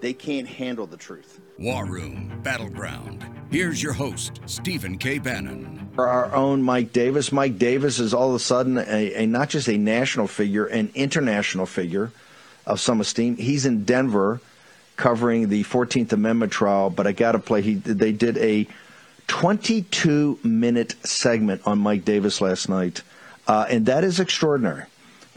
they can't handle the truth. War Room Battleground. Here's your host, Stephen K. Bannon. Our own Mike Davis. Mike Davis is all of a sudden a, a not just a national figure, an international figure of some esteem. He's in Denver covering the 14th Amendment trial, but I got to play. He they did a 22 minute segment on Mike Davis last night, uh, and that is extraordinary.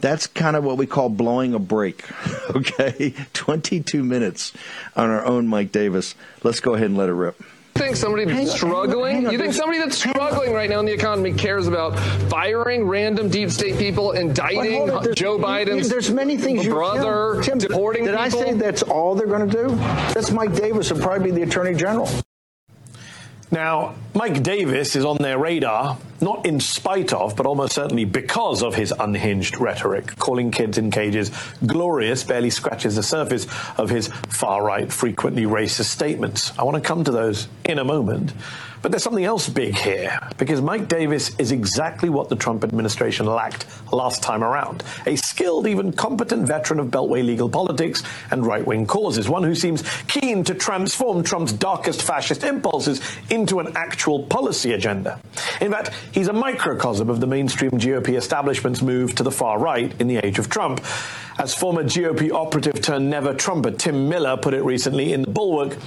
That's kind of what we call blowing a break. Okay, 22 minutes on our own Mike Davis. Let's go ahead and let it rip think somebody that's struggling? you think somebody that's struggling right now in the economy cares about firing random deep state people, indicting Joe Biden's there's many things brother, Tim, deporting did people? I say that's all they're going to do? That's Mike Davis would probably be the attorney general. Now, Mike Davis is on their radar, not in spite of, but almost certainly because of his unhinged rhetoric. Calling kids in cages glorious barely scratches the surface of his far right, frequently racist statements. I want to come to those in a moment. But there's something else big here, because Mike Davis is exactly what the Trump administration lacked last time around a skilled, even competent veteran of Beltway legal politics and right wing causes, one who seems keen to transform Trump's darkest fascist impulses into an actual policy agenda. In fact, he's a microcosm of the mainstream GOP establishment's move to the far right in the age of Trump. As former GOP operative turned never Trumper Tim Miller put it recently in The Bulwark,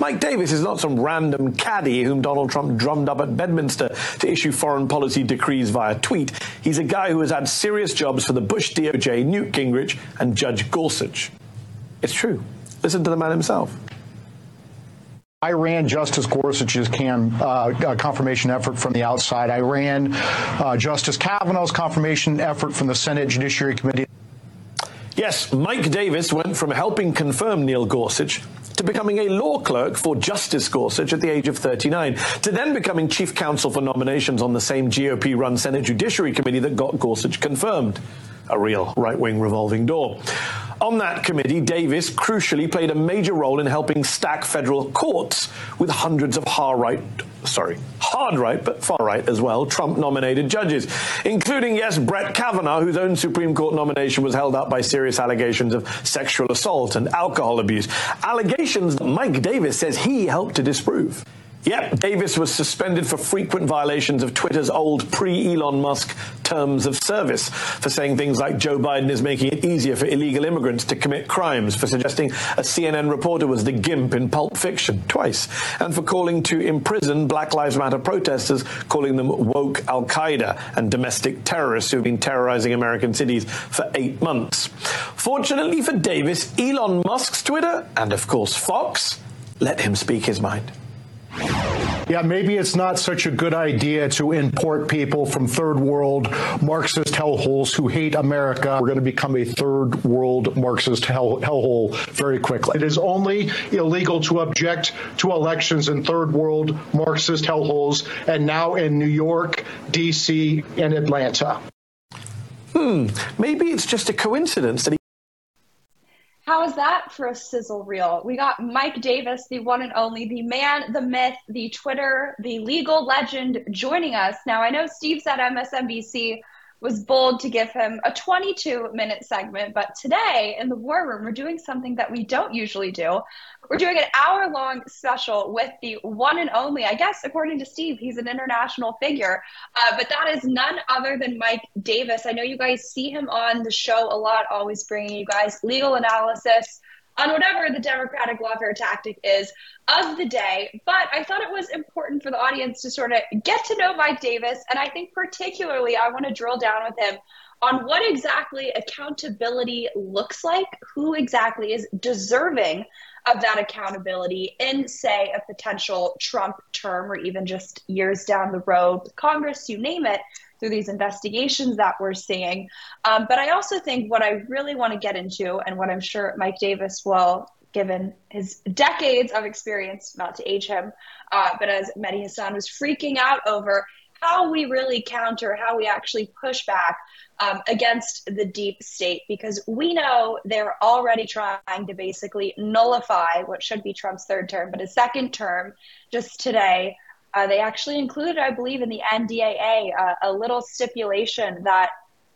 Mike Davis is not some random caddy whom Donald Trump drummed up at Bedminster to issue foreign policy decrees via tweet. He's a guy who has had serious jobs for the Bush DOJ, Newt Gingrich, and Judge Gorsuch. It's true. Listen to the man himself. I ran Justice Gorsuch's can, uh, confirmation effort from the outside. I ran uh, Justice Kavanaugh's confirmation effort from the Senate Judiciary Committee. Yes, Mike Davis went from helping confirm Neil Gorsuch to becoming a law clerk for Justice Gorsuch at the age of 39, to then becoming chief counsel for nominations on the same GOP run Senate Judiciary Committee that got Gorsuch confirmed. A real right wing revolving door. On that committee, Davis crucially played a major role in helping stack federal courts with hundreds of hard right, sorry, hard right, but far right as well, Trump nominated judges, including, yes, Brett Kavanaugh, whose own Supreme Court nomination was held up by serious allegations of sexual assault and alcohol abuse. Allegations that Mike Davis says he helped to disprove. Yep, Davis was suspended for frequent violations of Twitter's old pre Elon Musk terms of service for saying things like Joe Biden is making it easier for illegal immigrants to commit crimes, for suggesting a CNN reporter was the gimp in Pulp Fiction twice, and for calling to imprison Black Lives Matter protesters, calling them woke Al Qaeda and domestic terrorists who've been terrorizing American cities for eight months. Fortunately for Davis, Elon Musk's Twitter, and of course Fox, let him speak his mind. Yeah, maybe it's not such a good idea to import people from third world Marxist hellholes who hate America. We're going to become a third world Marxist hell, hellhole very quickly. It is only illegal to object to elections in third world Marxist hellholes and now in New York, D.C., and Atlanta. Hmm, maybe it's just a coincidence that he how is that for a sizzle reel? We got Mike Davis, the one and only, the man, the myth, the Twitter, the legal legend joining us. Now, I know Steve said MSNBC was bold to give him a 22 minute segment. But today in the War Room, we're doing something that we don't usually do. We're doing an hour long special with the one and only, I guess, according to Steve, he's an international figure. Uh, but that is none other than Mike Davis. I know you guys see him on the show a lot, always bringing you guys legal analysis on whatever the Democratic lawfare tactic is of the day. But I thought it was important for the audience to sort of get to know Mike Davis. And I think, particularly, I want to drill down with him on what exactly accountability looks like, who exactly is deserving of that accountability in, say, a potential Trump term or even just years down the road, with Congress, you name it through these investigations that we're seeing. Um, but I also think what I really want to get into, and what I'm sure Mike Davis will given his decades of experience, not to age him, uh, but as Mehdi Hasan was freaking out over how we really counter, how we actually push back um, against the deep state, because we know they're already trying to basically nullify what should be Trump's third term, but a second term just today. Uh, they actually included, I believe, in the NDAA uh, a little stipulation that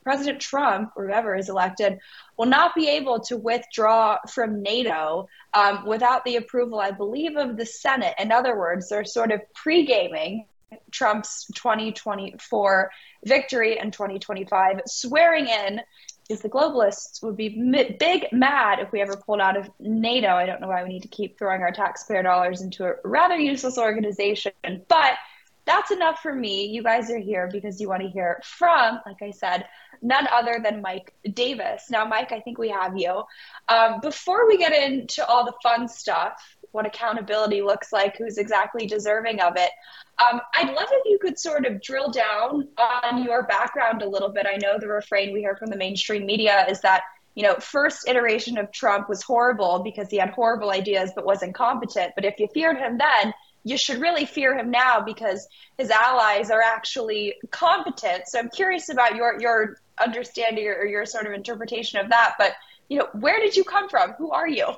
President Trump, whoever is elected, will not be able to withdraw from NATO um, without the approval, I believe, of the Senate. In other words, they're sort of pre gaming Trump's 2024 victory in 2025, swearing in because the globalists would be big mad if we ever pulled out of NATO. I don't know why we need to keep throwing our taxpayer dollars into a rather useless organization, but that's enough for me. You guys are here because you want to hear from, like I said, none other than Mike Davis. Now, Mike, I think we have you. Um, before we get into all the fun stuff, what accountability looks like, who's exactly deserving of it, um, I'd love if you could sort of drill down on your background a little bit. I know the refrain we hear from the mainstream media is that you know, first iteration of Trump was horrible because he had horrible ideas but was incompetent. But if you feared him then, you should really fear him now because his allies are actually competent. So I'm curious about your your understanding or your sort of interpretation of that. But you know, where did you come from? Who are you?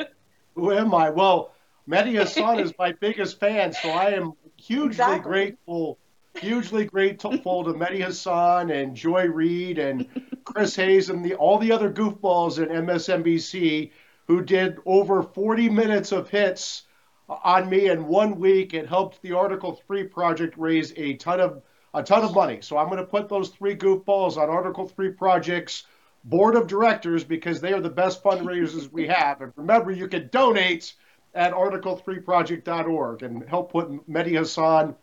Who am I? Well, Mehdi is my biggest fan, so I am hugely exactly. grateful, hugely grateful to Mehdi Hasan and Joy Reid and Chris Hayes and the all the other goofballs at MSNBC who did over 40 minutes of hits on me in one week. It helped the Article 3 project raise a ton of a ton of money. So I'm going to put those three goofballs on Article 3 projects board of directors because they are the best fundraisers we have. And remember, you can donate at article3project.org and help put Mehdi Hasan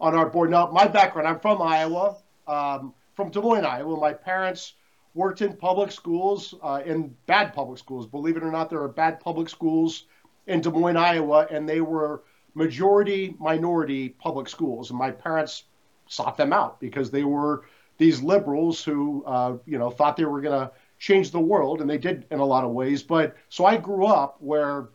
on our board. Now, my background, I'm from Iowa, um, from Des Moines, Iowa. My parents worked in public schools, uh, in bad public schools. Believe it or not, there are bad public schools in Des Moines, Iowa, and they were majority minority public schools. And my parents sought them out because they were these liberals who, uh, you know, thought they were going to change the world, and they did in a lot of ways. But so I grew up where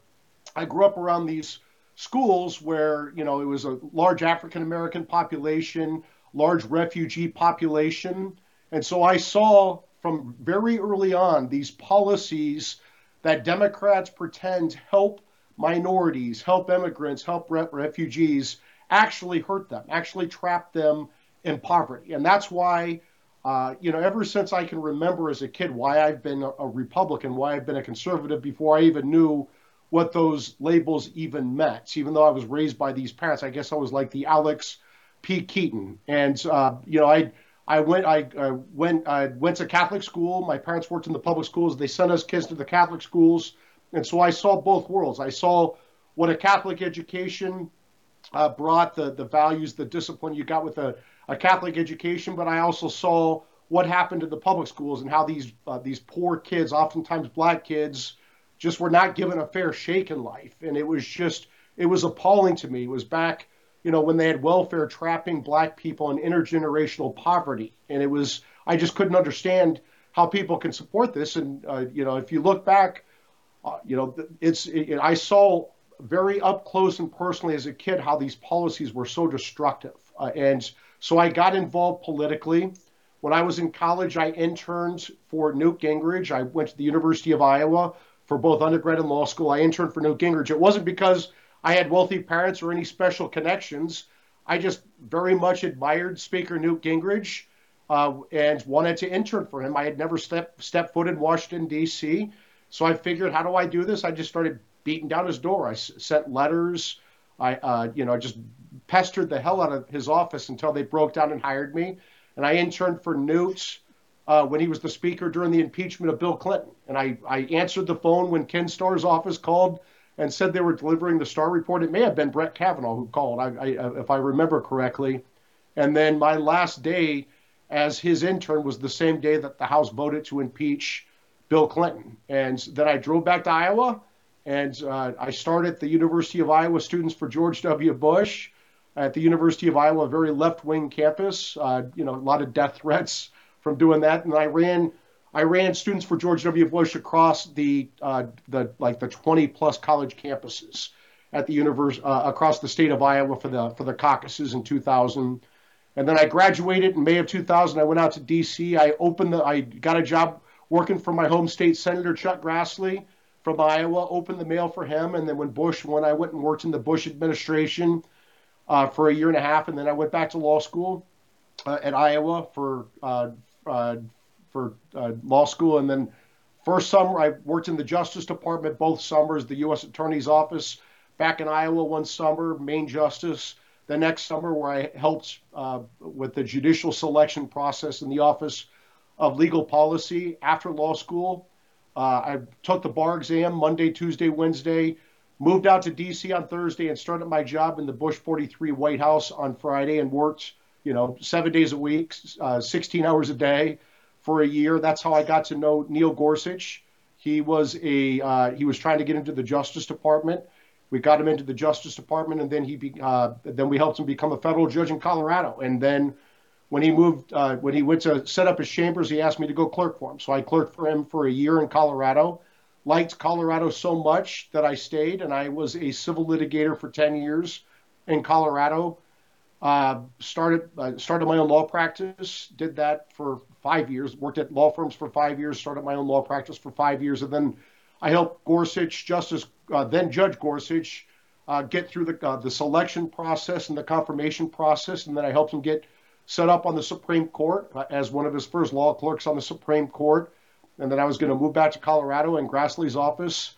I grew up around these schools where, you know, it was a large African American population, large refugee population. And so I saw from very early on these policies that Democrats pretend help minorities, help immigrants, help re- refugees, actually hurt them, actually trap them in poverty. And that's why, uh, you know, ever since I can remember as a kid, why I've been a, a Republican, why I've been a conservative before I even knew what those labels even meant. Even though I was raised by these parents, I guess I was like the Alex P. Keaton. And, uh, you know, I. I went. I uh, went. I went to Catholic school. My parents worked in the public schools. They sent us kids to the Catholic schools and so I saw both worlds. I saw what a Catholic education uh, brought, the, the values, the discipline you got with a, a Catholic education, but I also saw what happened to the public schools and how these uh, these poor kids, oftentimes black kids, just were not given a fair shake in life. And it was just it was appalling to me. It was back, you know, when they had welfare trapping black people in intergenerational poverty, and it was I just couldn't understand how people can support this. And uh, you know, if you look back uh, you know, it's it, I saw very up close and personally as a kid how these policies were so destructive, uh, and so I got involved politically. When I was in college, I interned for Newt Gingrich. I went to the University of Iowa for both undergrad and law school. I interned for Newt Gingrich. It wasn't because I had wealthy parents or any special connections. I just very much admired Speaker Newt Gingrich uh, and wanted to intern for him. I had never stepped stepped foot in Washington D.C. So I figured, how do I do this? I just started beating down his door. I sent letters. I, uh, you know, just pestered the hell out of his office until they broke down and hired me. And I interned for Newt uh, when he was the speaker during the impeachment of Bill Clinton. And I, I answered the phone when Ken Starr's office called and said they were delivering the Starr report. It may have been Brett Kavanaugh who called, I, I, if I remember correctly. And then my last day as his intern was the same day that the House voted to impeach Bill Clinton. And then I drove back to Iowa and uh, I started the University of Iowa Students for George W. Bush at the University of Iowa, a very left wing campus. Uh, you know, a lot of death threats from doing that. And I ran I ran Students for George W. Bush across the uh, the like the 20 plus college campuses at the university uh, across the state of Iowa for the for the caucuses in 2000. And then I graduated in May of 2000. I went out to D.C. I opened the I got a job working for my home state senator Chuck Grassley from Iowa. Opened the mail for him, and then when Bush when I went and worked in the Bush administration uh, for a year and a half, and then I went back to law school uh, at Iowa for uh, for uh, law school, and then first summer I worked in the Justice Department both summers, the U.S. Attorney's Office back in Iowa one summer, Main Justice. The next summer, where I helped uh, with the judicial selection process in the Office of Legal Policy after law school. Uh, I took the bar exam Monday, Tuesday, Wednesday, moved out to D.C. on Thursday, and started my job in the Bush 43 White House on Friday and worked, you know, seven days a week, uh, 16 hours a day for a year. That's how I got to know Neil Gorsuch. He was a uh, he was trying to get into the Justice Department. We got him into the Justice Department, and then he be, uh, then we helped him become a federal judge in Colorado. And then when he moved, uh, when he went to set up his chambers, he asked me to go clerk for him. So I clerked for him for a year in Colorado. Liked Colorado so much that I stayed, and I was a civil litigator for 10 years in Colorado. Uh, started uh, started my own law practice. Did that for five years. Worked at law firms for five years. Started my own law practice for five years, and then I helped Gorsuch, Justice uh, then Judge Gorsuch, uh, get through the uh, the selection process and the confirmation process, and then I helped him get set up on the Supreme Court uh, as one of his first law clerks on the Supreme Court, and then I was going to move back to Colorado in Grassley's office.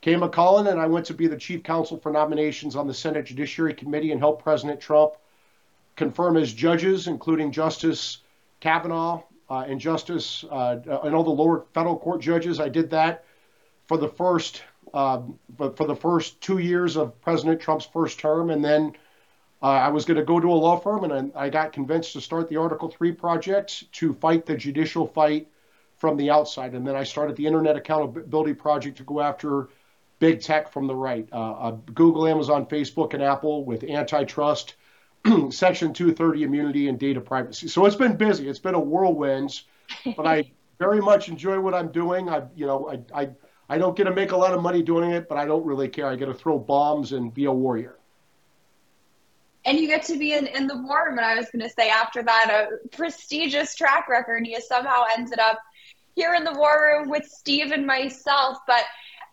Came a calling, and I went to be the chief counsel for nominations on the Senate Judiciary Committee and help President Trump confirm as judges, including Justice Kavanaugh uh, and Justice uh, and all the lower federal court judges. I did that for the first um, but for the first two years of President Trump's first term, and then uh, I was going to go to a law firm, and I, I got convinced to start the Article Three project to fight the judicial fight from the outside, and then I started the Internet Accountability Project to go after big tech from the right, uh, uh, Google, Amazon, Facebook, and Apple with antitrust Section 230 immunity and data privacy. So it's been busy. It's been a whirlwind, but I very much enjoy what I'm doing. I, you know, I, I, I don't get to make a lot of money doing it, but I don't really care. I get to throw bombs and be a warrior. And you get to be in, in the war room. And I was going to say, after that, a prestigious track record, you somehow ended up here in the war room with Steve and myself. But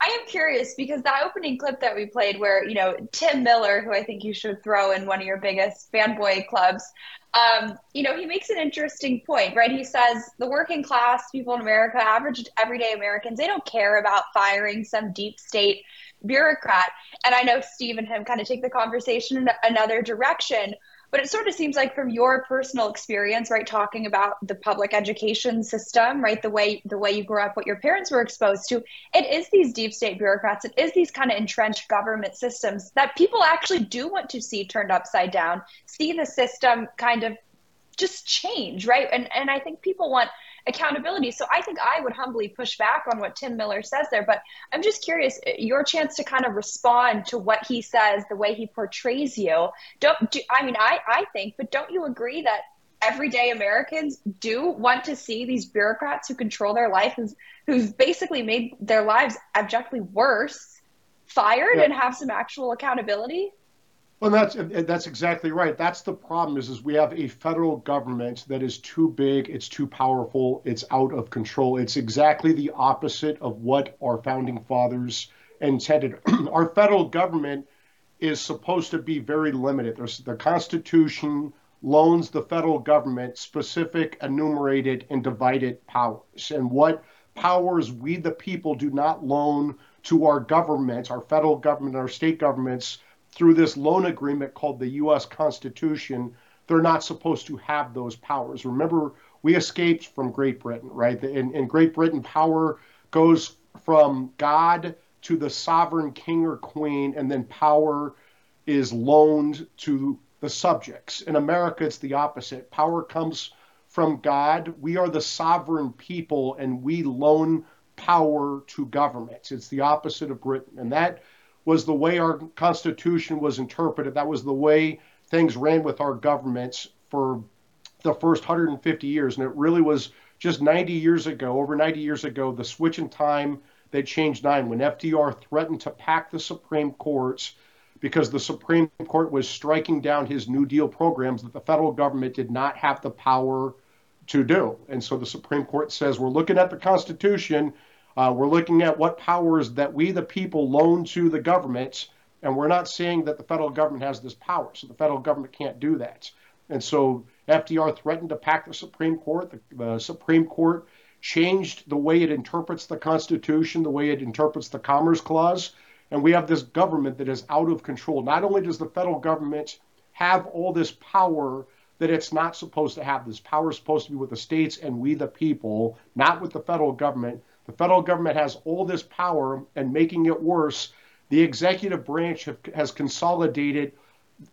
I am curious because that opening clip that we played, where you know Tim Miller, who I think you should throw in one of your biggest fanboy clubs, um, you know, he makes an interesting point, right? He says the working class people in America, average everyday Americans, they don't care about firing some deep state bureaucrat. And I know Steve and him kind of take the conversation in another direction. But it sort of seems like from your personal experience, right, talking about the public education system, right, the way the way you grew up, what your parents were exposed to, it is these deep state bureaucrats, it is these kind of entrenched government systems that people actually do want to see turned upside down, see the system kind of just change, right? And and I think people want accountability. So I think I would humbly push back on what Tim Miller says there. But I'm just curious, your chance to kind of respond to what he says, the way he portrays you. Don't do, I mean I I think, but don't you agree that everyday Americans do want to see these bureaucrats who control their life, who's, who's basically made their lives abjectly worse, fired yeah. and have some actual accountability? Well, that's that's exactly right. That's the problem. Is is we have a federal government that is too big, it's too powerful, it's out of control. It's exactly the opposite of what our founding fathers intended. our federal government is supposed to be very limited. There's, the Constitution loans the federal government specific, enumerated, and divided powers. And what powers we, the people, do not loan to our governments, our federal government, our state governments through this loan agreement called the U.S. Constitution, they're not supposed to have those powers. Remember, we escaped from Great Britain, right? In, in Great Britain, power goes from God to the sovereign king or queen, and then power is loaned to the subjects. In America, it's the opposite. Power comes from God. We are the sovereign people, and we loan power to governments. It's the opposite of Britain. And that was the way our Constitution was interpreted. That was the way things ran with our governments for the first 150 years. And it really was just 90 years ago, over 90 years ago, the switch in time that changed nine when FDR threatened to pack the Supreme Courts because the Supreme Court was striking down his New Deal programs that the federal government did not have the power to do. And so the Supreme Court says we're looking at the Constitution, uh, we're looking at what powers that we, the people, loan to the government, and we're not saying that the federal government has this power. So the federal government can't do that. And so FDR threatened to pack the Supreme Court. The, the Supreme Court changed the way it interprets the Constitution, the way it interprets the Commerce Clause. And we have this government that is out of control. Not only does the federal government have all this power that it's not supposed to have, this power is supposed to be with the states and we, the people, not with the federal government. The federal government has all this power, and making it worse, the executive branch have, has consolidated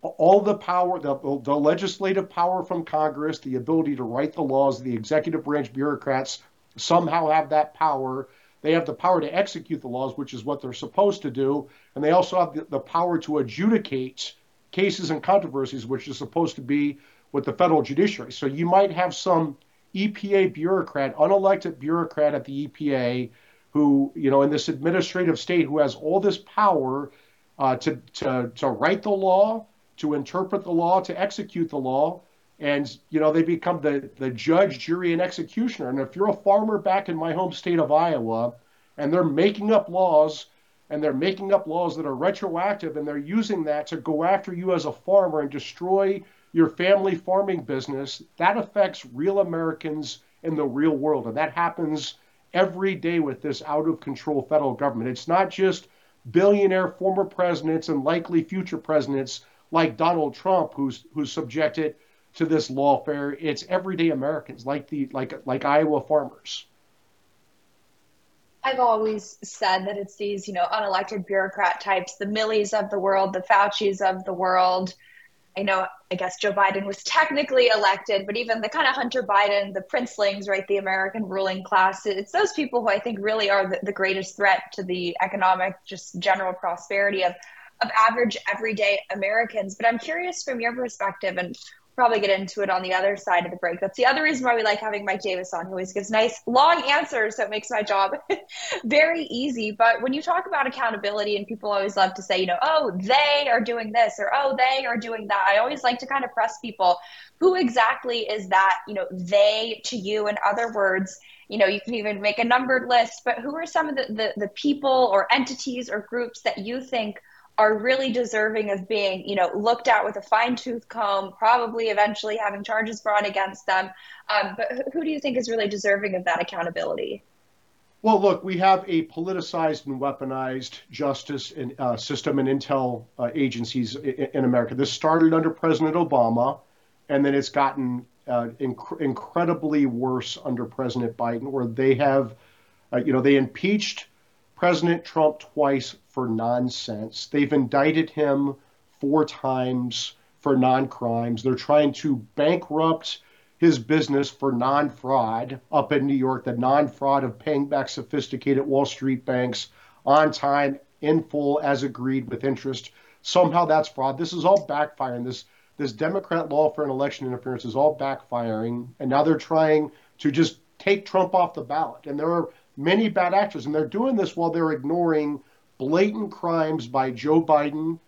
all the power, the, the legislative power from Congress, the ability to write the laws, the executive branch bureaucrats somehow have that power. They have the power to execute the laws, which is what they're supposed to do. And they also have the, the power to adjudicate cases and controversies, which is supposed to be with the federal judiciary. So you might have some EPA bureaucrat, unelected bureaucrat at the EPA, who, you know, in this administrative state who has all this power uh, to, to, to write the law, to interpret the law, to execute the law. And, you know, they become the, the judge, jury, and executioner. And if you're a farmer back in my home state of Iowa and they're making up laws and they're making up laws that are retroactive and they're using that to go after you as a farmer and destroy your family farming business, that affects real Americans in the real world. And that happens every day with this out of control federal government. It's not just billionaire former presidents and likely future presidents like Donald Trump, who's who's subjected to this lawfare. It's everyday Americans, like the like like Iowa farmers. I've always said that it's these, you know, unelected bureaucrat types, the Milleys of the world, the Faucis of the world. I know, I guess Joe Biden was technically elected, but even the kind of Hunter Biden, the princelings, right, the American ruling class, it's those people who I think really are the, the greatest threat to the economic, just general prosperity of of average everyday Americans. But I'm curious from your perspective, and probably get into it on the other side of the break. That's the other reason why we like having Mike Davis on, who always gives nice long answers, so it makes my job very easy. But when you talk about accountability, and people always love to say, you know, oh, they are doing this or oh, they are doing that. I always like to kind of press people, who exactly is that, you know, they to you? In other words, you know, you can even make a numbered list, but who are some of the, the, the people or entities or groups that you think are really deserving of being, you know, looked at with a fine tooth comb, probably eventually having charges brought against them. Um, but who do you think is really deserving of that accountability? Well, look, we have a politicized and weaponized justice uh, system and intel uh, agencies in, in, America. This started under President Obama, and then it's gotten uh, inc- incredibly worse under President Biden, where they have, uh, you know, they impeached President Trump twice for nonsense. They've indicted him four times for non crimes. They're trying to bankrupt his business for non fraud up in New York, the non fraud of paying back sophisticated Wall Street banks on time, in full, as agreed with interest. Somehow that's fraud. This is all backfiring. This this Democrat lawfare and election interference is all backfiring, and now they're trying to just take Trump off the ballot. And there are many bad actors, and they're doing this while they're ignoring blatant crimes by Joe Biden,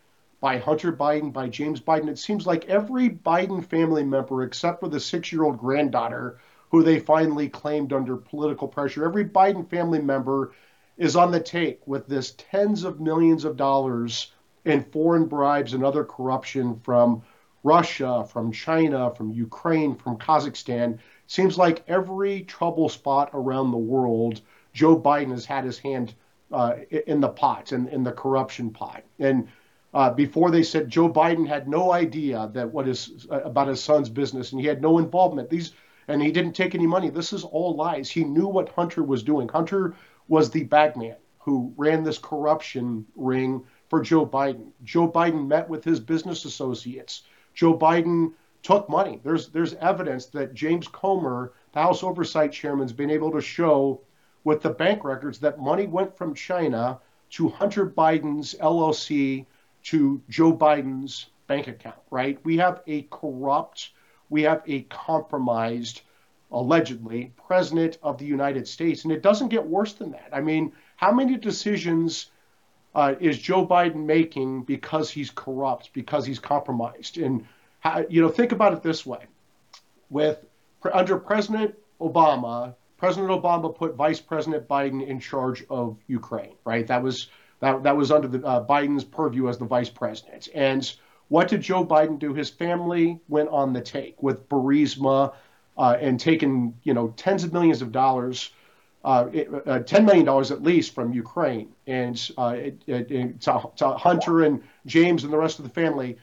by Hunter Biden, by James Biden. It seems like every Biden family member, except for the six year old granddaughter who they finally claimed under political pressure, every Biden family member is on the take with this tens of millions of dollars in foreign bribes and other corruption from Russia, from China, from Ukraine, from Kazakhstan. Seems like every trouble spot around the world Joe Biden has had his hand uh, in the pot, in, in the corruption pot. And uh, before they said Joe Biden had no idea that what is uh, about his son's business, and he had no involvement. These and he didn't take any money. This is all lies. He knew what Hunter was doing. Hunter was the bagman who ran this corruption ring for Joe Biden. Joe Biden met with his business associates. Joe Biden took money. There's there's evidence that James Comer, the House Oversight Chairman, has been able to show with the bank records that money went from China to Hunter Biden's LLC to Joe Biden's bank account, right? We have a corrupt we have a compromised, allegedly, president of the United States. And it doesn't get worse than that. I mean, how many decisions uh, is Joe Biden making because he's corrupt, because he's compromised? And how, you know, think about it this way: with under President Obama, President Obama put Vice President Biden in charge of Ukraine. Right? That was that that was under the, uh, Biden's purview as the vice president. And what did Joe Biden do? His family went on the take with Burisma uh, and taken you know tens of millions of dollars uh, uh, $10 million at least from Ukraine and uh, it, it, to, to, Hunter and James and the rest of the family.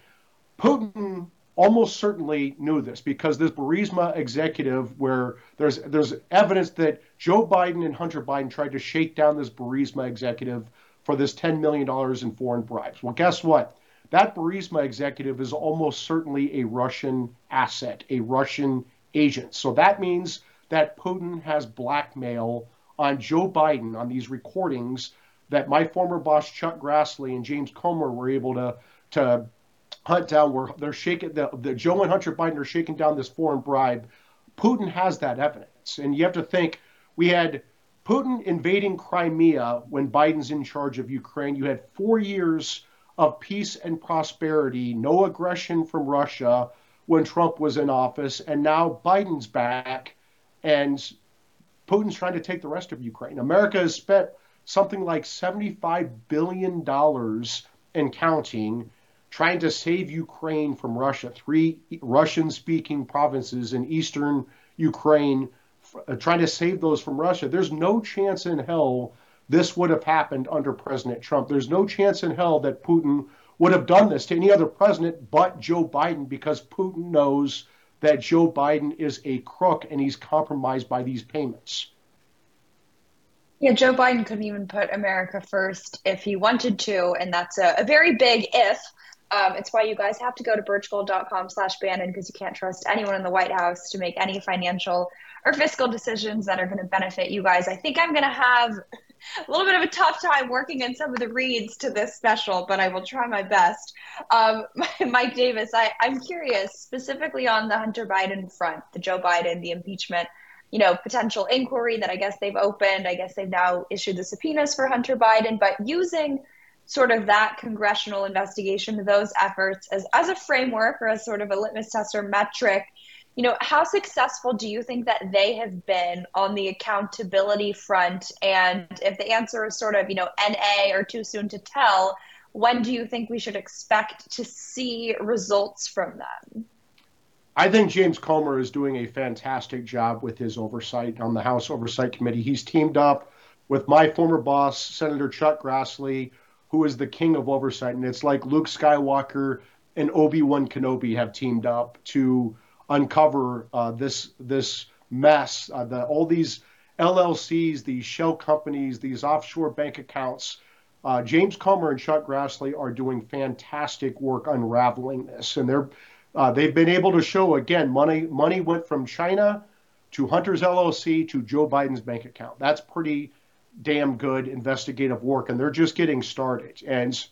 Putin almost certainly knew this because this Burisma executive, where there's there's evidence that Joe Biden and Hunter Biden tried to shake down this Burisma executive for this $10 million in foreign bribes. Well, guess what? That Burisma executive is almost certainly a Russian asset, a Russian agent. So that means that Putin has blackmail on Joe Biden on these recordings that my former boss Chuck Grassley and James Comer were able to to hunt down where they're shaking the, the Joe and Hunter Biden are shaking down this foreign bribe. Putin has that evidence. And you have to think we had Putin invading Crimea when Biden's in charge of Ukraine. You had four years of peace and prosperity, no aggression from Russia when Trump was in office, and now Biden's back and Putin's trying to take the rest of Ukraine. America has spent something like $75 billion and counting trying to save Ukraine from Russia. Three Russian speaking provinces in eastern Ukraine, uh, trying to save those from Russia. There's no chance in hell this would have happened under President Trump. There's no chance in hell that Putin would have done this to any other president but Joe Biden because Putin knows that Joe Biden is a crook and he's compromised by these payments. Yeah, Joe Biden couldn't even put America first if he wanted to, and that's a, a very big if. Um, it's why you guys have to go to birchgold.com slash Bannon because you can't trust anyone in the White House to make any financial or fiscal decisions that are going to benefit you guys. I think I'm going to have a little bit of a tough time working in some of the reads to this special, but I will try my best. Um, Mike Davis, I, I'm curious specifically on the Hunter Biden front, the Joe Biden, the impeachment, you know, potential inquiry that I guess they've opened. I guess they've now issued the subpoenas for Hunter Biden, but using sort of that congressional investigation, those efforts as, as a framework or as sort of a litmus test or metric you know, how successful do you think that they have been on the accountability front? And if the answer is sort of, you know, NA or too soon to tell, when do you think we should expect to see results from them? I think James Comer is doing a fantastic job with his oversight on the House Oversight Committee. He's teamed up with my former boss, Senator Chuck Grassley, who is the king of oversight. And it's like Luke Skywalker and Obi Wan Kenobi have teamed up to uncover uh, this this mess. Uh, the, all these LLCs, these shell companies, these offshore bank accounts. Uh, James Comer and Chuck Grassley are doing fantastic work unraveling this, and they're uh, they've been able to show again money money went from China to Hunter's LLC to Joe Biden's bank account. That's pretty damn good investigative work, and they're just getting started. And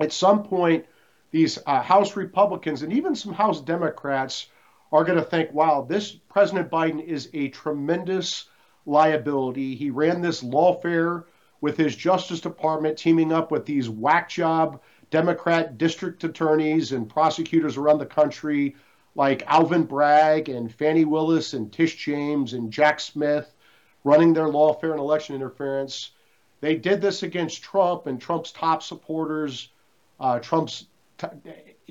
at some point, these uh, House Republicans and even some House Democrats are going to think, wow, this President Biden is a tremendous liability. He ran this lawfare with his Justice Department, teaming up with these whack job Democrat district attorneys and prosecutors around the country, like Alvin Bragg and Fani Willis and Tish James and Jack Smith, running their lawfare and election interference. They did this against Trump and Trump's top supporters, uh, Trump's t-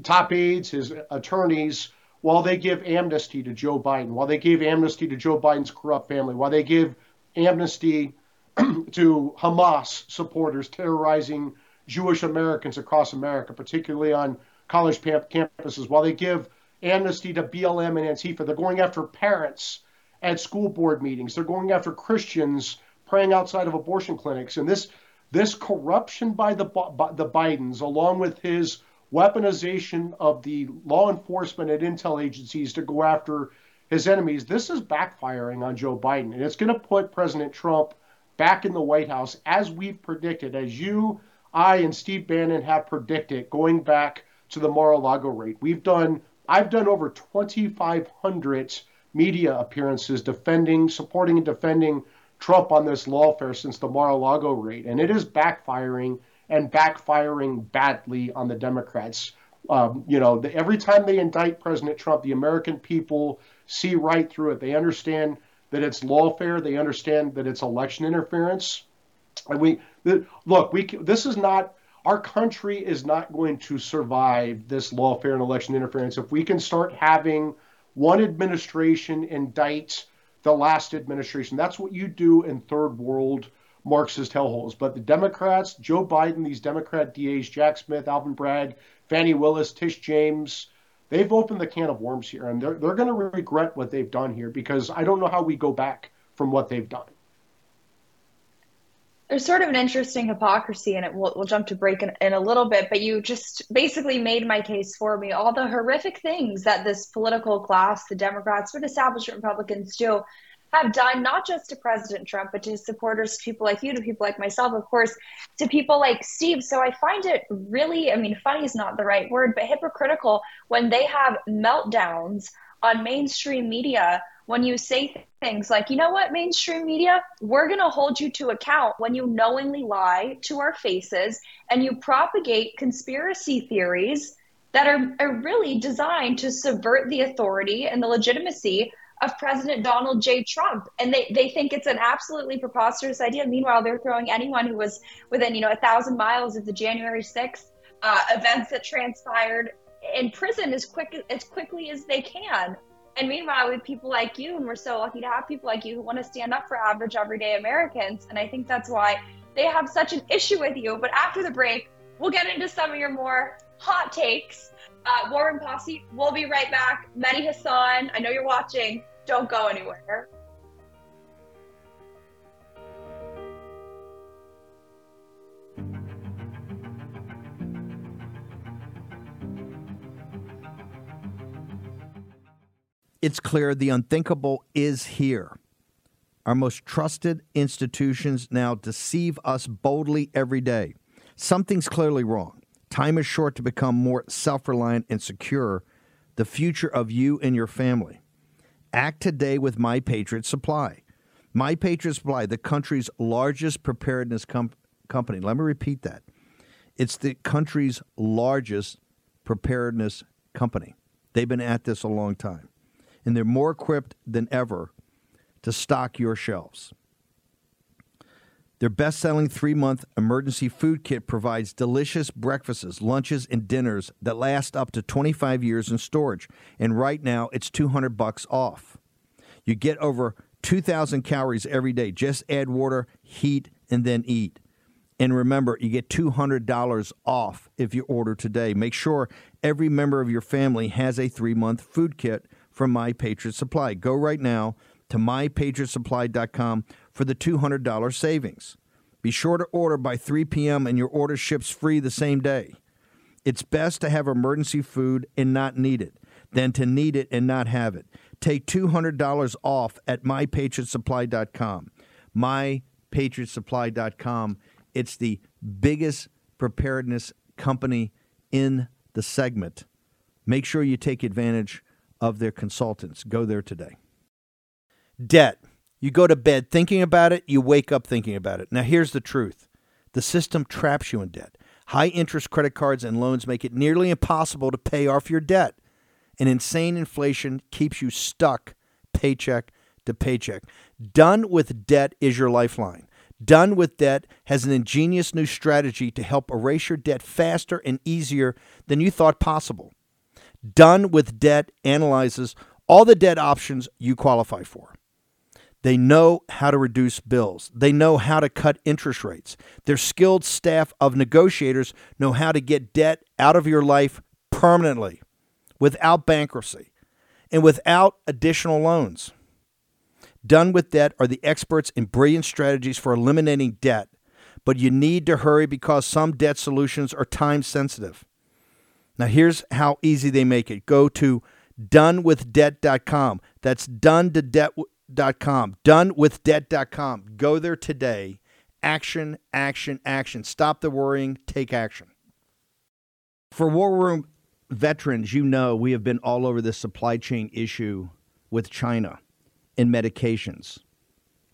top aides, his attorneys while they give amnesty to Joe Biden, while they give amnesty to Joe Biden's corrupt family, while they give amnesty to Hamas supporters terrorizing Jewish Americans across America, particularly on college campuses, while they give amnesty to BLM and Antifa, they're going after parents at school board meetings. They're going after Christians praying outside of abortion clinics. And this this corruption by the by the Bidens, along with his weaponization of the law enforcement and intel agencies to go after his enemies, this is backfiring on Joe Biden. And it's going to put President Trump back in the White House as we've predicted, as you, I, and Steve Bannon have predicted going back to the Mar a Lago raid. We've done I've done over 2,500 media appearances defending, supporting, and defending Trump on this lawfare since the Mar-a-Lago raid, and it is backfiring and backfiring badly on the Democrats. Um, you know, the, every time they indict President Trump, the American people see right through it. They understand that it's lawfare. They understand that it's election interference. And we look. We this is not our country is not going to survive this lawfare and election interference if we can start having one administration indicts the last administration. That's what you do in third world Marxist hellholes. But the Democrats, Joe Biden, these Democrat DAs, Jack Smith, Alvin Bragg, Fani Willis, Tish James, they've opened the can of worms here, and they're they're going to regret what they've done here because I don't know how we go back from what they've done there's sort of an interesting hypocrisy in it. We'll, we'll jump to break in, in, a little bit, but you just basically made my case for me. All the horrific things that this political class, the Democrats, but establishment Republicans do, have done, not just to President Trump, but to supporters, people like you, to people like myself, of course, to people like Steve. So I find it really, I mean, funny is not the right word, but hypocritical when they have meltdowns on mainstream media when you say things like, you know what, mainstream media, we're going to hold you to account when you knowingly lie to our faces and you propagate conspiracy theories that are, are really designed to subvert the authority and the legitimacy of President Donald J. Trump. And they, they think it's an absolutely preposterous idea. Meanwhile, they're throwing anyone who was within, you know, a thousand miles of the January 6th uh, events that transpired in prison as quick as quickly as they can. And meanwhile, with people like you, and we're so lucky to have people like you who want to stand up for average, everyday Americans. And I think that's why they have such an issue with you. But after the break, we'll get into some of your more hot takes. Uh, War Room Posse, we'll be right back. Mehdi Hasan, I know you're watching. Don't go anywhere. It's clear the unthinkable is here. Our most trusted institutions now deceive us boldly every day. Something's clearly wrong. Time is short to become more self reliant and secure the future of you and your family. Act today with My Patriot Supply. My Patriot Supply, the country's largest preparedness com- company. Let me repeat that. It's the country's largest preparedness company. They've been at this a long time and they're more equipped than ever to stock your shelves. Their best selling three month emergency food kit provides delicious breakfasts, lunches, and dinners that last up to 25 years in storage. And right now, it's 200 bucks off. You get over 2,000 calories every day. Just add water, heat, and then eat. And remember, you get $200 off if you order today. Make sure every member of your family has a three month food kit from My Patriot Supply. Go right now to mypatriotsupply.com for the $200 savings. Be sure to order by 3 p.m. and your order ships free the same day. It's best to have emergency food and not need it than to need it and not have it. Take $200 off at mypatriotsupply.com. Mypatriotsupply.com. It's the biggest preparedness company in the segment. Make sure you take advantage of their consultants. Go there today. Debt. You go to bed thinking about it, you wake up thinking about it. Now, here's the truth the system traps you in debt. High interest credit cards and loans make it nearly impossible to pay off your debt. And insane inflation keeps you stuck paycheck to paycheck. Done with debt is your lifeline. Done with Debt has an ingenious new strategy to help erase your debt faster and easier than you thought possible. Done with Debt analyzes all the debt options you qualify for. They know how to reduce bills. They know how to cut interest rates. Their skilled staff of negotiators know how to get debt out of your life permanently without bankruptcy and without additional loans. Done with Debt are the experts in brilliant strategies for eliminating debt, but you need to hurry because some debt solutions are time sensitive. Now, here's how easy they make it go to donewithdebt.com. That's done to debt.com. Donewithdebt.com. Go there today. Action, action, action. Stop the worrying, take action. For War Room veterans, you know we have been all over this supply chain issue with China in medications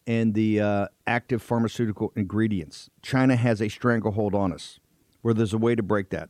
and the uh, active pharmaceutical ingredients. China has a stranglehold on us where there's a way to break that.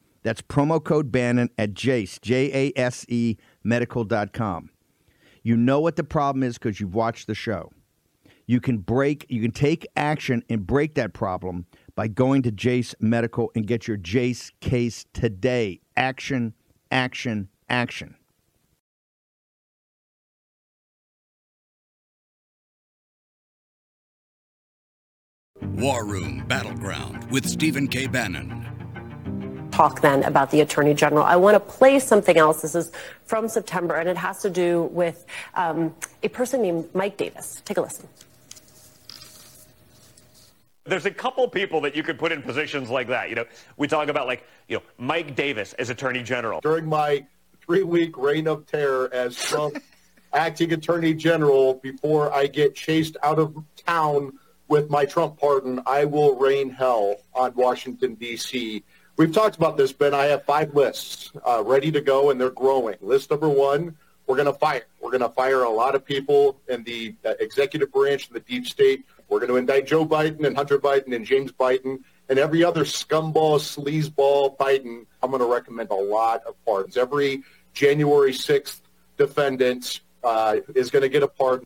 That's promo code Bannon at Jase, J A S E medical.com. You know what the problem is because you've watched the show. You can break, you can take action and break that problem by going to Jase Medical and get your Jase case today. Action, action, action. War Room Battleground with Stephen K. Bannon. Talk then about the Attorney General. I want to play something else. This is from September, and it has to do with um, a person named Mike Davis. Take a listen. There's a couple people that you could put in positions like that. You know, we talk about like, you know, Mike Davis as Attorney General. During my three-week reign of terror as Trump acting Attorney General, before I get chased out of town with my Trump pardon, I will rain hell on Washington, D.C. We've talked about this, Ben. I have five lists uh, ready to go, and they're growing. List number one, we're going to fire. We're going to fire a lot of people in the uh, executive branch and the deep state. We're going to indict Joe Biden and Hunter Biden and James Biden and every other scumball, sleazeball Biden. I'm going to recommend a lot of pardons. Every January 6th defendant uh, is going to get a pardon.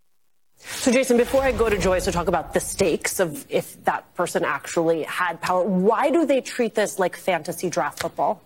So, Jason, before I go to Joyce to talk about the stakes of if that person actually had power, why do they treat this like fantasy draft football?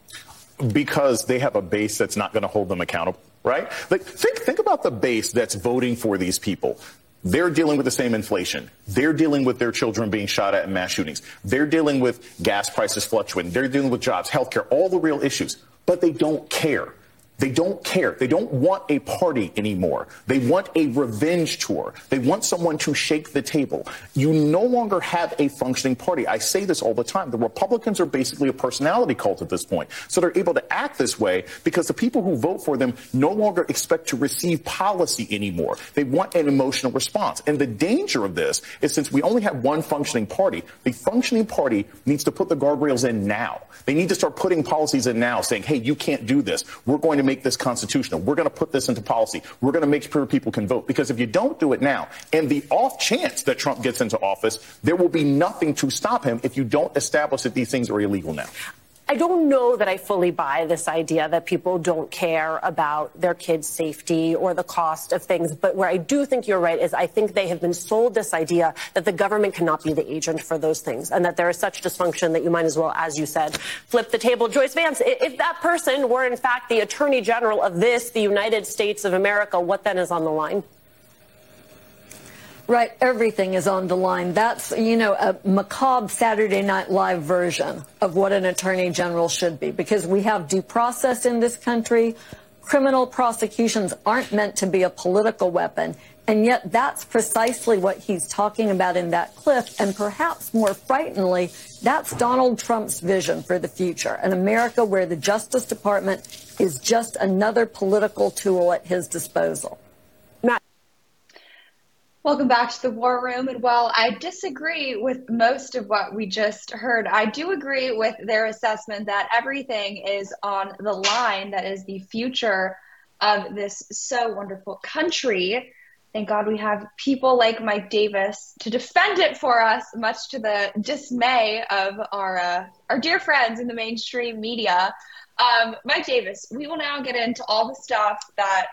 Because they have a base that's not going to hold them accountable, right? Like, think, think about the base that's voting for these people. They're dealing with the same inflation. They're dealing with their children being shot at in mass shootings. They're dealing with gas prices fluctuating. They're dealing with jobs, healthcare, all the real issues. But they don't care. They don't care. They don't want a party anymore. They want a revenge tour. They want someone to shake the table. You no longer have a functioning party. I say this all the time. The Republicans are basically a personality cult at this point. So they're able to act this way because the people who vote for them no longer expect to receive policy anymore. They want an emotional response. And the danger of this is since we only have one functioning party, the functioning party needs to put the guardrails in now. They need to start putting policies in now saying, hey, you can't do this. We're going to make this constitutional. We're going to put this into policy. We're going to make sure people can vote. Because if you don't do it now, and the off chance that Trump gets into office, there will be nothing to stop him if you don't establish that these things are illegal now. I don't know that I fully buy this idea that people don't care about their kids' safety or the cost of things. But where I do think you're right is I think they have been sold this idea that the government cannot be the agent for those things and that there is such dysfunction that you might as well, as you said, flip the table. Joyce Vance, if that person were in fact the attorney general of this, the United States of America, what then is on the line? Right, everything is on the line. That's, you know, a macabre Saturday Night Live version of what an attorney general should be because we have due process in this country. Criminal prosecutions aren't meant to be a political weapon. And yet that's precisely what he's talking about in that clip. And perhaps more frighteningly, that's Donald Trump's vision for the future an America where the Justice Department is just another political tool at his disposal. Welcome back to the War Room. And while I disagree with most of what we just heard, I do agree with their assessment that everything is on the line. That is the future of this so wonderful country. Thank God we have people like Mike Davis to defend it for us, much to the dismay of our uh, our dear friends in the mainstream media. Um, Mike Davis, we will now get into all the stuff that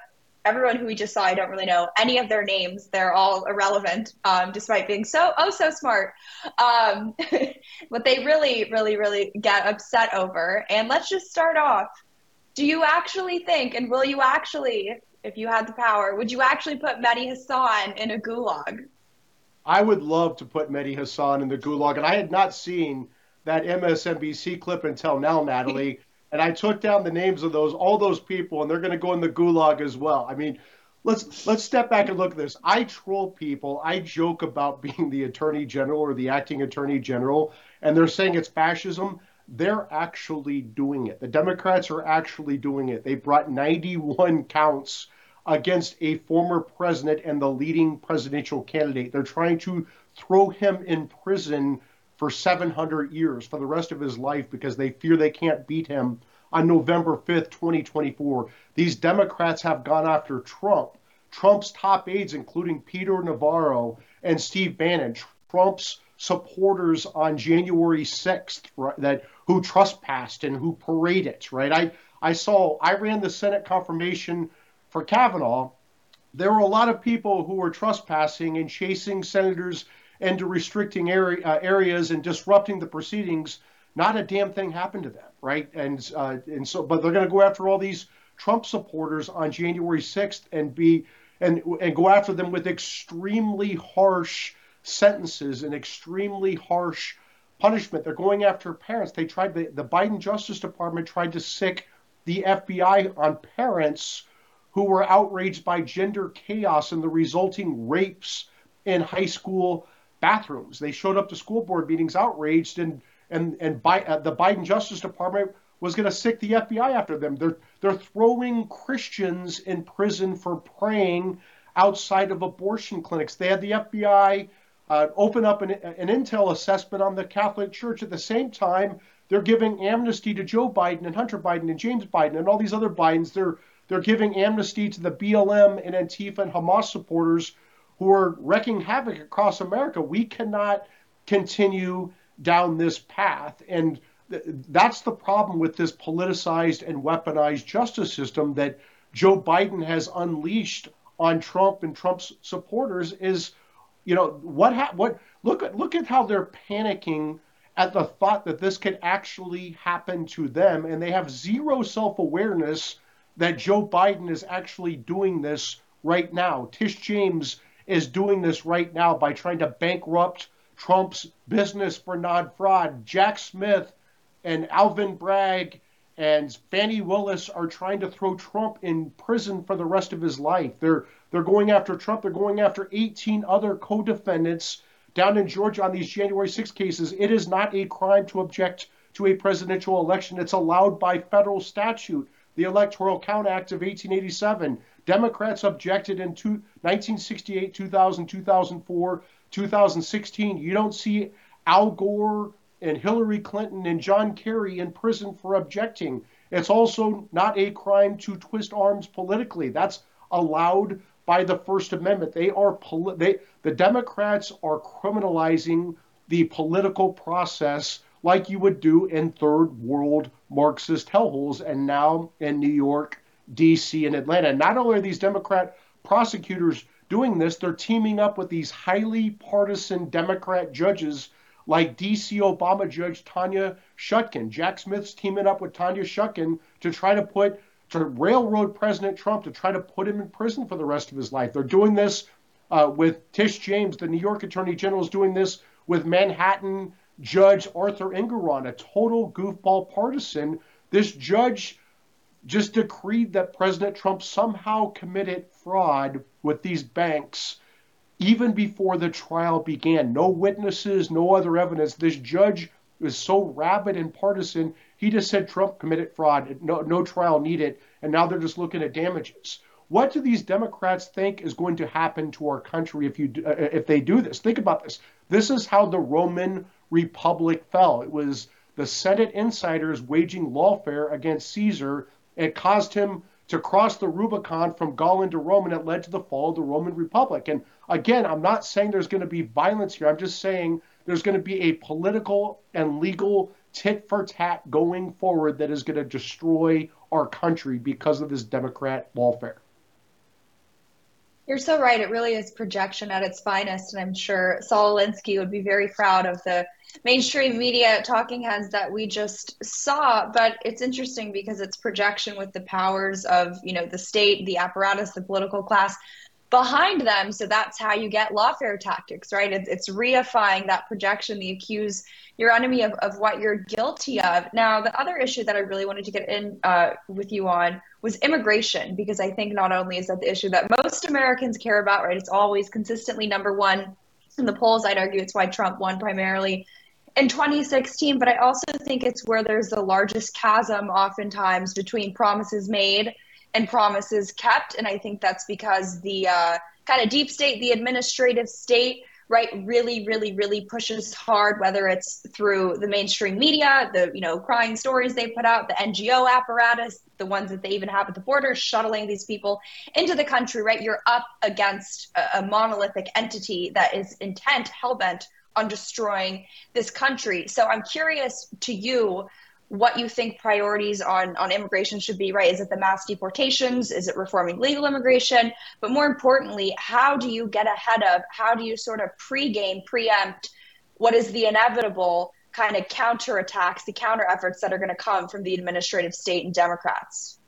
everyone who we just saw, I don't really know any of their names. They're all irrelevant, um, despite being so oh so smart. Um, what they really, really, really get upset over. And let's just start off. Do you actually think, and will you actually, if you had the power, would you actually put Mehdi Hasan in a gulag? I would love to put Mehdi Hasan in the gulag, and I had not seen that MSNBC clip until now, Natalie. and I took down the names of those all those people, and they're going to go in the gulag as well. I mean, let's let's step back and look at this. I troll people. I joke about being the attorney general or the acting attorney general, and they're saying it's fascism. They're actually doing it. The Democrats are actually doing it. They brought 91 counts against a former president and the leading presidential candidate. They're trying to throw him in prison for 700 years for the rest of his life because they fear they can't beat him on November 5th, 2024. These Democrats have gone after Trump, Trump's top aides, including Peter Navarro and Steve Bannon, Trump's supporters on January 6th right, that who trespassed and who paraded, right? I, I saw, I ran the Senate confirmation for Kavanaugh. There were a lot of people who were trespassing and chasing senators into restricting area, uh, areas and disrupting the proceedings, not a damn thing happened to them, right? And uh, and so, but they're going to go after all these Trump supporters on January 6th and be and and go after them with extremely harsh sentences and extremely harsh punishment. They're going after parents. They tried the, the Biden Justice Department tried to sic the FBI on parents who were outraged by gender chaos and the resulting rapes in high school bathrooms. They showed up to school board meetings outraged, and and and by, uh, the Biden Justice Department was going to sic the FBI after them. They're they're throwing Christians in prison for praying outside of abortion clinics. They had the FBI uh, open up an, an intel assessment on the Catholic Church. At the same time, they're giving amnesty to Joe Biden and Hunter Biden and James Biden and all these other Bidens. They're they're giving amnesty to the BLM and Antifa and Hamas supporters who are wreaking havoc across America. We cannot continue down this path. And th- that's the problem with this politicized and weaponized justice system that Joe Biden has unleashed on Trump and Trump's supporters is, you know, what ha- what look at look at how they're panicking at the thought that this could actually happen to them and they have zero self-awareness that Joe Biden is actually doing this right now. Tish James is doing this right now by trying to bankrupt Trump's business for non fraud. Jack Smith and Alvin Bragg and Fani Willis are trying to throw Trump in prison for the rest of his life. They're they're going after Trump. They're going after 18 other co-defendants down in Georgia on these January 6 cases. It is not a crime to object to a presidential election. It's allowed by federal statute, the Electoral Count Act of 1887. Democrats objected in two, 1968, 2000, 2004, 2016. You don't see Al Gore and Hillary Clinton and John Kerry in prison for objecting. It's also not a crime to twist arms politically. That's allowed by the First Amendment. They are they the Democrats are criminalizing the political process like you would do in third world Marxist hellholes and now in New York D.C., and Atlanta. Not only are these Democrat prosecutors doing this, they're teaming up with these highly partisan Democrat judges like D.C. Obama Judge Tanya Chutkan. Jack Smith's teaming up with Tanya Chutkan to try to put to railroad President Trump to try to put him in prison for the rest of his life. They're doing this uh, with Tish James, the New York Attorney General, is doing this with Manhattan Judge Arthur Engoron, a total goofball partisan. This judge just decreed that President Trump somehow committed fraud with these banks even before the trial began. No witnesses, no other evidence. This judge was so rabid and partisan, he just said Trump committed fraud. No, no trial needed. And now they're just looking at damages. What do these Democrats think is going to happen to our country if you uh, if they do this? Think about this. This is how the Roman Republic fell. It was the Senate insiders waging lawfare against Caesar it caused him to cross the Rubicon from Gaul into Rome, and it led to the fall of the Roman Republic. And again, I'm not saying there's going to be violence here. I'm just saying there's going to be a political and legal tit for tat going forward that is going to destroy our country because of this Democrat lawfare. You're so right. It really is projection at its finest. And I'm sure Saul Alinsky would be very proud of the mainstream media talking heads that we just saw. But it's interesting because it's projection with the powers of, you know, the state, the apparatus, the political class behind them. So that's how you get lawfare tactics, right? It's, it's reifying that projection, the accuse your enemy of, of what you're guilty of. Now, the other issue that I really wanted to get in uh, with you on was immigration, because I think not only is that the issue that most Americans care about, right? It's always consistently number one in the polls. I'd argue it's why Trump won primarily in 2016, but I also think it's where there's the largest chasm oftentimes between promises made and promises kept. And I think that's because the uh, kind of deep state, the administrative state, right, really, really, really pushes hard, whether it's through the mainstream media, the you know crying stories they put out, the NGO apparatus, the ones that they even have at the border, shuttling these people into the country. Right, you're up against a, a monolithic entity that is intent, hell bent on destroying this country. So I'm curious to you what you think priorities on on immigration should be right? Is it the mass deportations? Is it reforming legal immigration? But more importantly how do you get ahead of how do you sort of pregame preempt what is the inevitable kind of counterattacks the counter efforts that are going to come from the administrative state and democrats?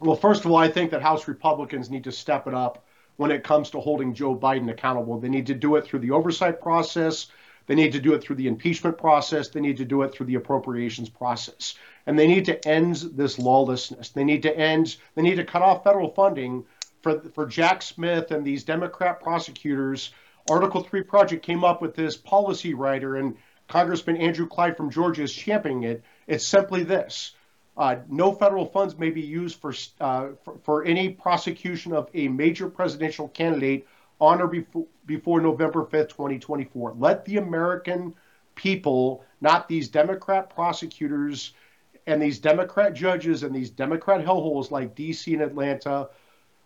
Well first of all i think that house republicans need to step it up when it comes to holding joe biden accountable. They need to do it through the oversight process they need to do it through the impeachment process. They need to do it through the appropriations process. And they need to end this lawlessness. They need to end, they need to cut off federal funding for, for Jack Smith and these Democrat prosecutors. Article 3 Project came up with this policy writer, and Congressman Andrew Clyde from Georgia is championing it. It's simply this. Uh, no federal funds may be used for, uh, for, for any prosecution of a major presidential candidate on or before, before November 5th, 2024. Let the American people, not these Democrat prosecutors and these Democrat judges and these Democrat hellholes like DC and Atlanta,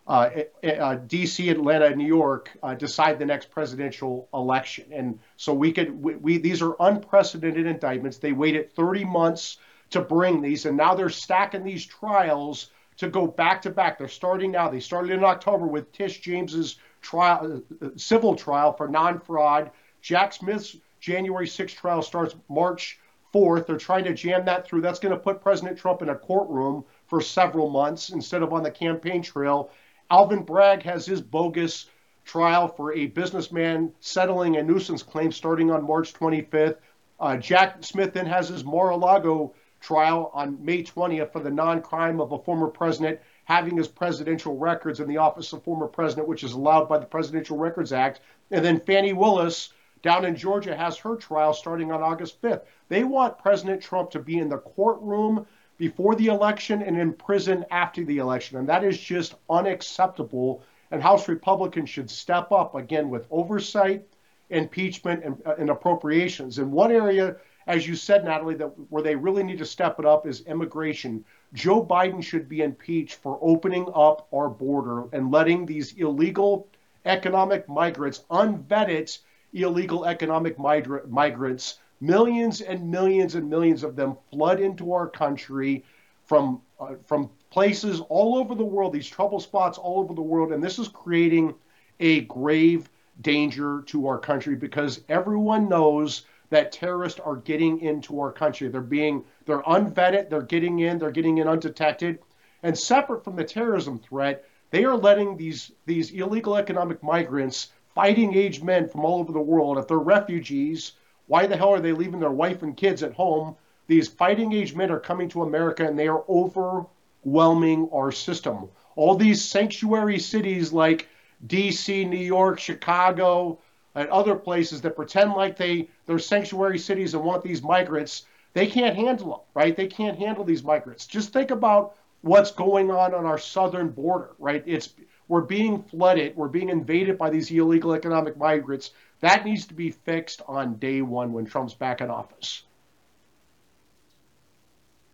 uh, uh, uh DC, Atlanta, and New York uh, decide the next presidential election. And so we could, we, we, these are unprecedented indictments. They waited 30 months to bring these, and now they're stacking these trials to go back to back. They're starting now. They started in October with Tish James's trial, uh, civil trial for non-fraud. Jack Smith's January 6th trial starts March 4th. They're trying to jam that through. That's going to put President Trump in a courtroom for several months instead of on the campaign trail. Alvin Bragg has his bogus trial for a businessman settling a nuisance claim starting on March 25th. Uh, Jack Smith then has his Mar-a-Lago trial on May 20th for the non-crime of a former president having his presidential records in the office of former president, which is allowed by the Presidential Records Act. And then Fani Willis down in Georgia has her trial starting on August 5th. They want President Trump to be in the courtroom before the election and in prison after the election. And that is just unacceptable. And House Republicans should step up again with oversight, impeachment, and, uh, and appropriations. In one area, as you said, Natalie, that where they really need to step it up is immigration. Joe Biden should be impeached for opening up our border and letting these illegal economic migrants, unvetted illegal economic migra- migrants, millions and millions and millions of them flood into our country from uh, from places all over the world, these trouble spots all over the world, and this is creating a grave danger to our country because everyone knows that terrorists are getting into our country. They're being they're unvetted, they're getting in, they're getting in undetected. And separate from the terrorism threat, they are letting these these illegal economic migrants, fighting age men from all over the world, if they're refugees, why the hell are they leaving their wife and kids at home? These fighting age men are coming to America and they are overwhelming our system. All these sanctuary cities like DC, New York, Chicago, and other places that pretend like they they're sanctuary cities and want these migrants, they can't handle them, right? They can't handle these migrants. Just think about what's going on on our southern border, right? It's we're being flooded, we're being invaded by these illegal economic migrants. That needs to be fixed on day one when Trump's back in office.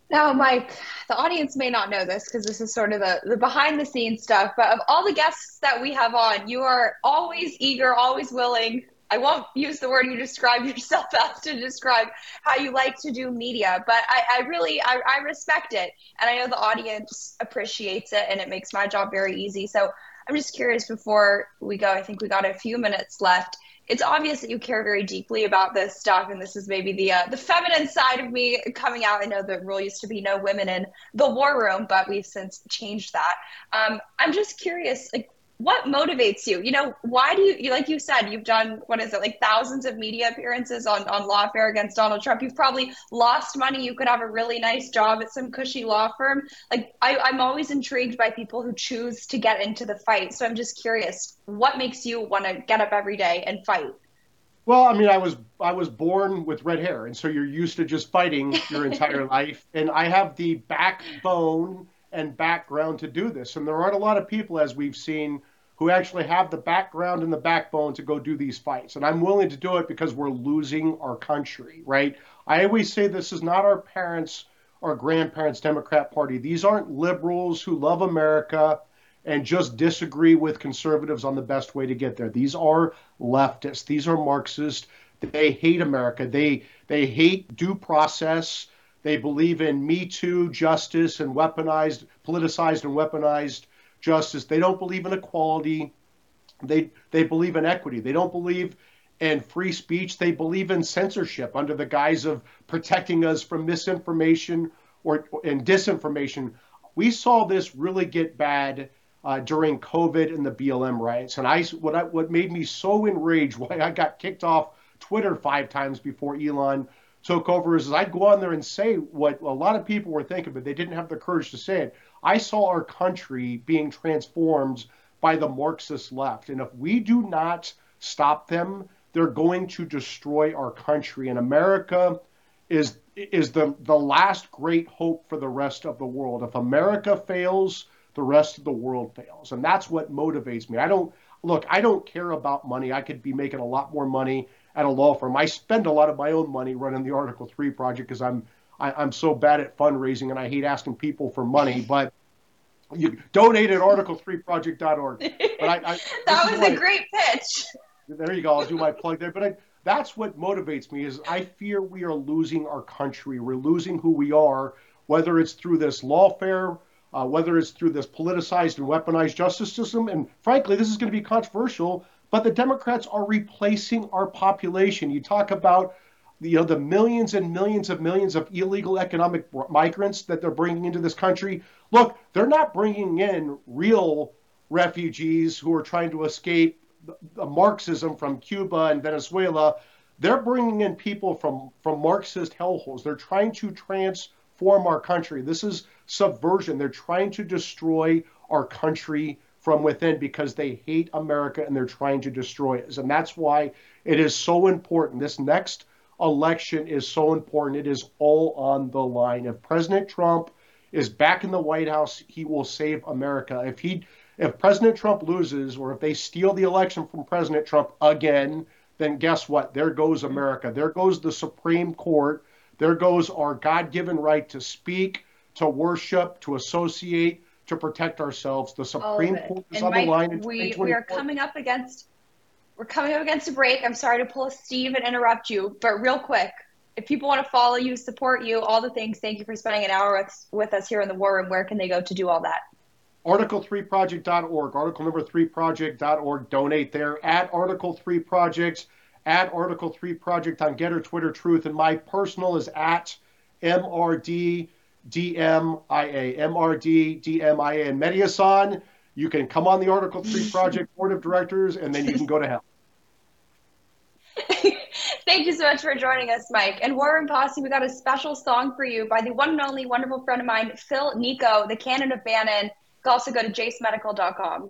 Now, Mike, the audience may not know this because this is sort of the, the behind the scenes stuff, but of all the guests that we have on, you are always eager, always willing I won't use the word you describe yourself as to describe how you like to do media, but I, I really I, I respect it, and I know the audience appreciates it, and it makes my job very easy. So I'm just curious before we go. I think we got a few minutes left. It's obvious that you care very deeply about this stuff, and this is maybe the uh, the feminine side of me coming out. I know the rule used to be no women in the war room, but we've since changed that. Um, I'm just curious, like what motivates you? You know why do you like you said you've done what is it like thousands of media appearances on on lawfare against donald trump. You've probably lost money. You could have a really nice job at some cushy law firm. Like I, i'm always intrigued by people who choose to get into the fight. So i'm just curious what makes you want to get up every day and fight? Well i mean i was i was born with red hair and so you're used to just fighting your entire life. And i have the backbone and background to do this. And there aren't a lot of people, as we've seen, who actually have the background and the backbone to go do these fights. And I'm willing to do it because we're losing our country, right? I always say this is not our parents' or grandparents' Democrat Party. These aren't liberals who love America and just disagree with conservatives on the best way to get there. These are leftists. These are Marxists. They hate America. They they hate due process. They believe in Me Too justice and weaponized, politicized and weaponized justice. They don't believe in equality. They they believe in equity. They don't believe in free speech. They believe in censorship under the guise of protecting us from misinformation or and disinformation. We saw this really get bad uh, during COVID and the BLM riots. And I what I, what made me so enraged, why I got kicked off Twitter five times before Elon took over is I'd go on there and say what a lot of people were thinking, but they didn't have the courage to say it. I saw our country being transformed by the Marxist left. And if we do not stop them, they're going to destroy our country. And America is is the, the last great hope for the rest of the world. If America fails, the rest of the world fails. And that's what motivates me. I don't look, I don't care about money. I could be making a lot more money at a law firm. I spend a lot of my own money running the Article Three project because I'm I, am i am so bad at fundraising and I hate asking people for money. But you donate at article3project.org. But I, I that was a great pitch. There you go. I'll do my plug there. But I, that's what motivates me is I fear we are losing our country. We're losing who we are, whether it's through this lawfare, uh, whether it's through this politicized and weaponized justice system. And frankly, this is going to be controversial but the Democrats are replacing our population. You talk about you know the millions and millions of millions of illegal economic migrants that they're bringing into this country. Look, they're not bringing in real refugees who are trying to escape Marxism from Cuba and Venezuela. They're bringing in people from from Marxist hellholes. They're trying to transform our country. This is subversion. They're trying to destroy our country from within because they hate America and they're trying to destroy us. And that's why it is so important. This next election is so important. It is all on the line. If President Trump is back in the White House, he will save America. If he if President Trump loses or if they steal the election from President Trump again, then guess what? There goes America. There goes the Supreme Court. There goes our God-given right to speak, to worship, to associate, to protect ourselves. The Supreme Court is and on Mike, the line. In we, we are coming up against we're coming up against a break. I'm sorry to pull a Steve and interrupt you, but real quick, if people want to follow you, support you, all the things, thank you for spending an hour with, with us here in the War Room. Where can they go to do all that? Article3project.org, article number 3project.org. Donate there at Article 3 Project, at Article 3 Project on Gettr, Twitter, Truth, and my personal is at MRD DMIA, MRD, DMIA, and Mehdi Hasan. You can come on the Article 3 Project Board of Directors, and then you can go to hell. Thank you so much for joining us, Mike. And War Room Posse, we got a special song for you by the one and only wonderful friend of mine, Phil Nico, the canon of Bannon. You can also go to jasemedical.com.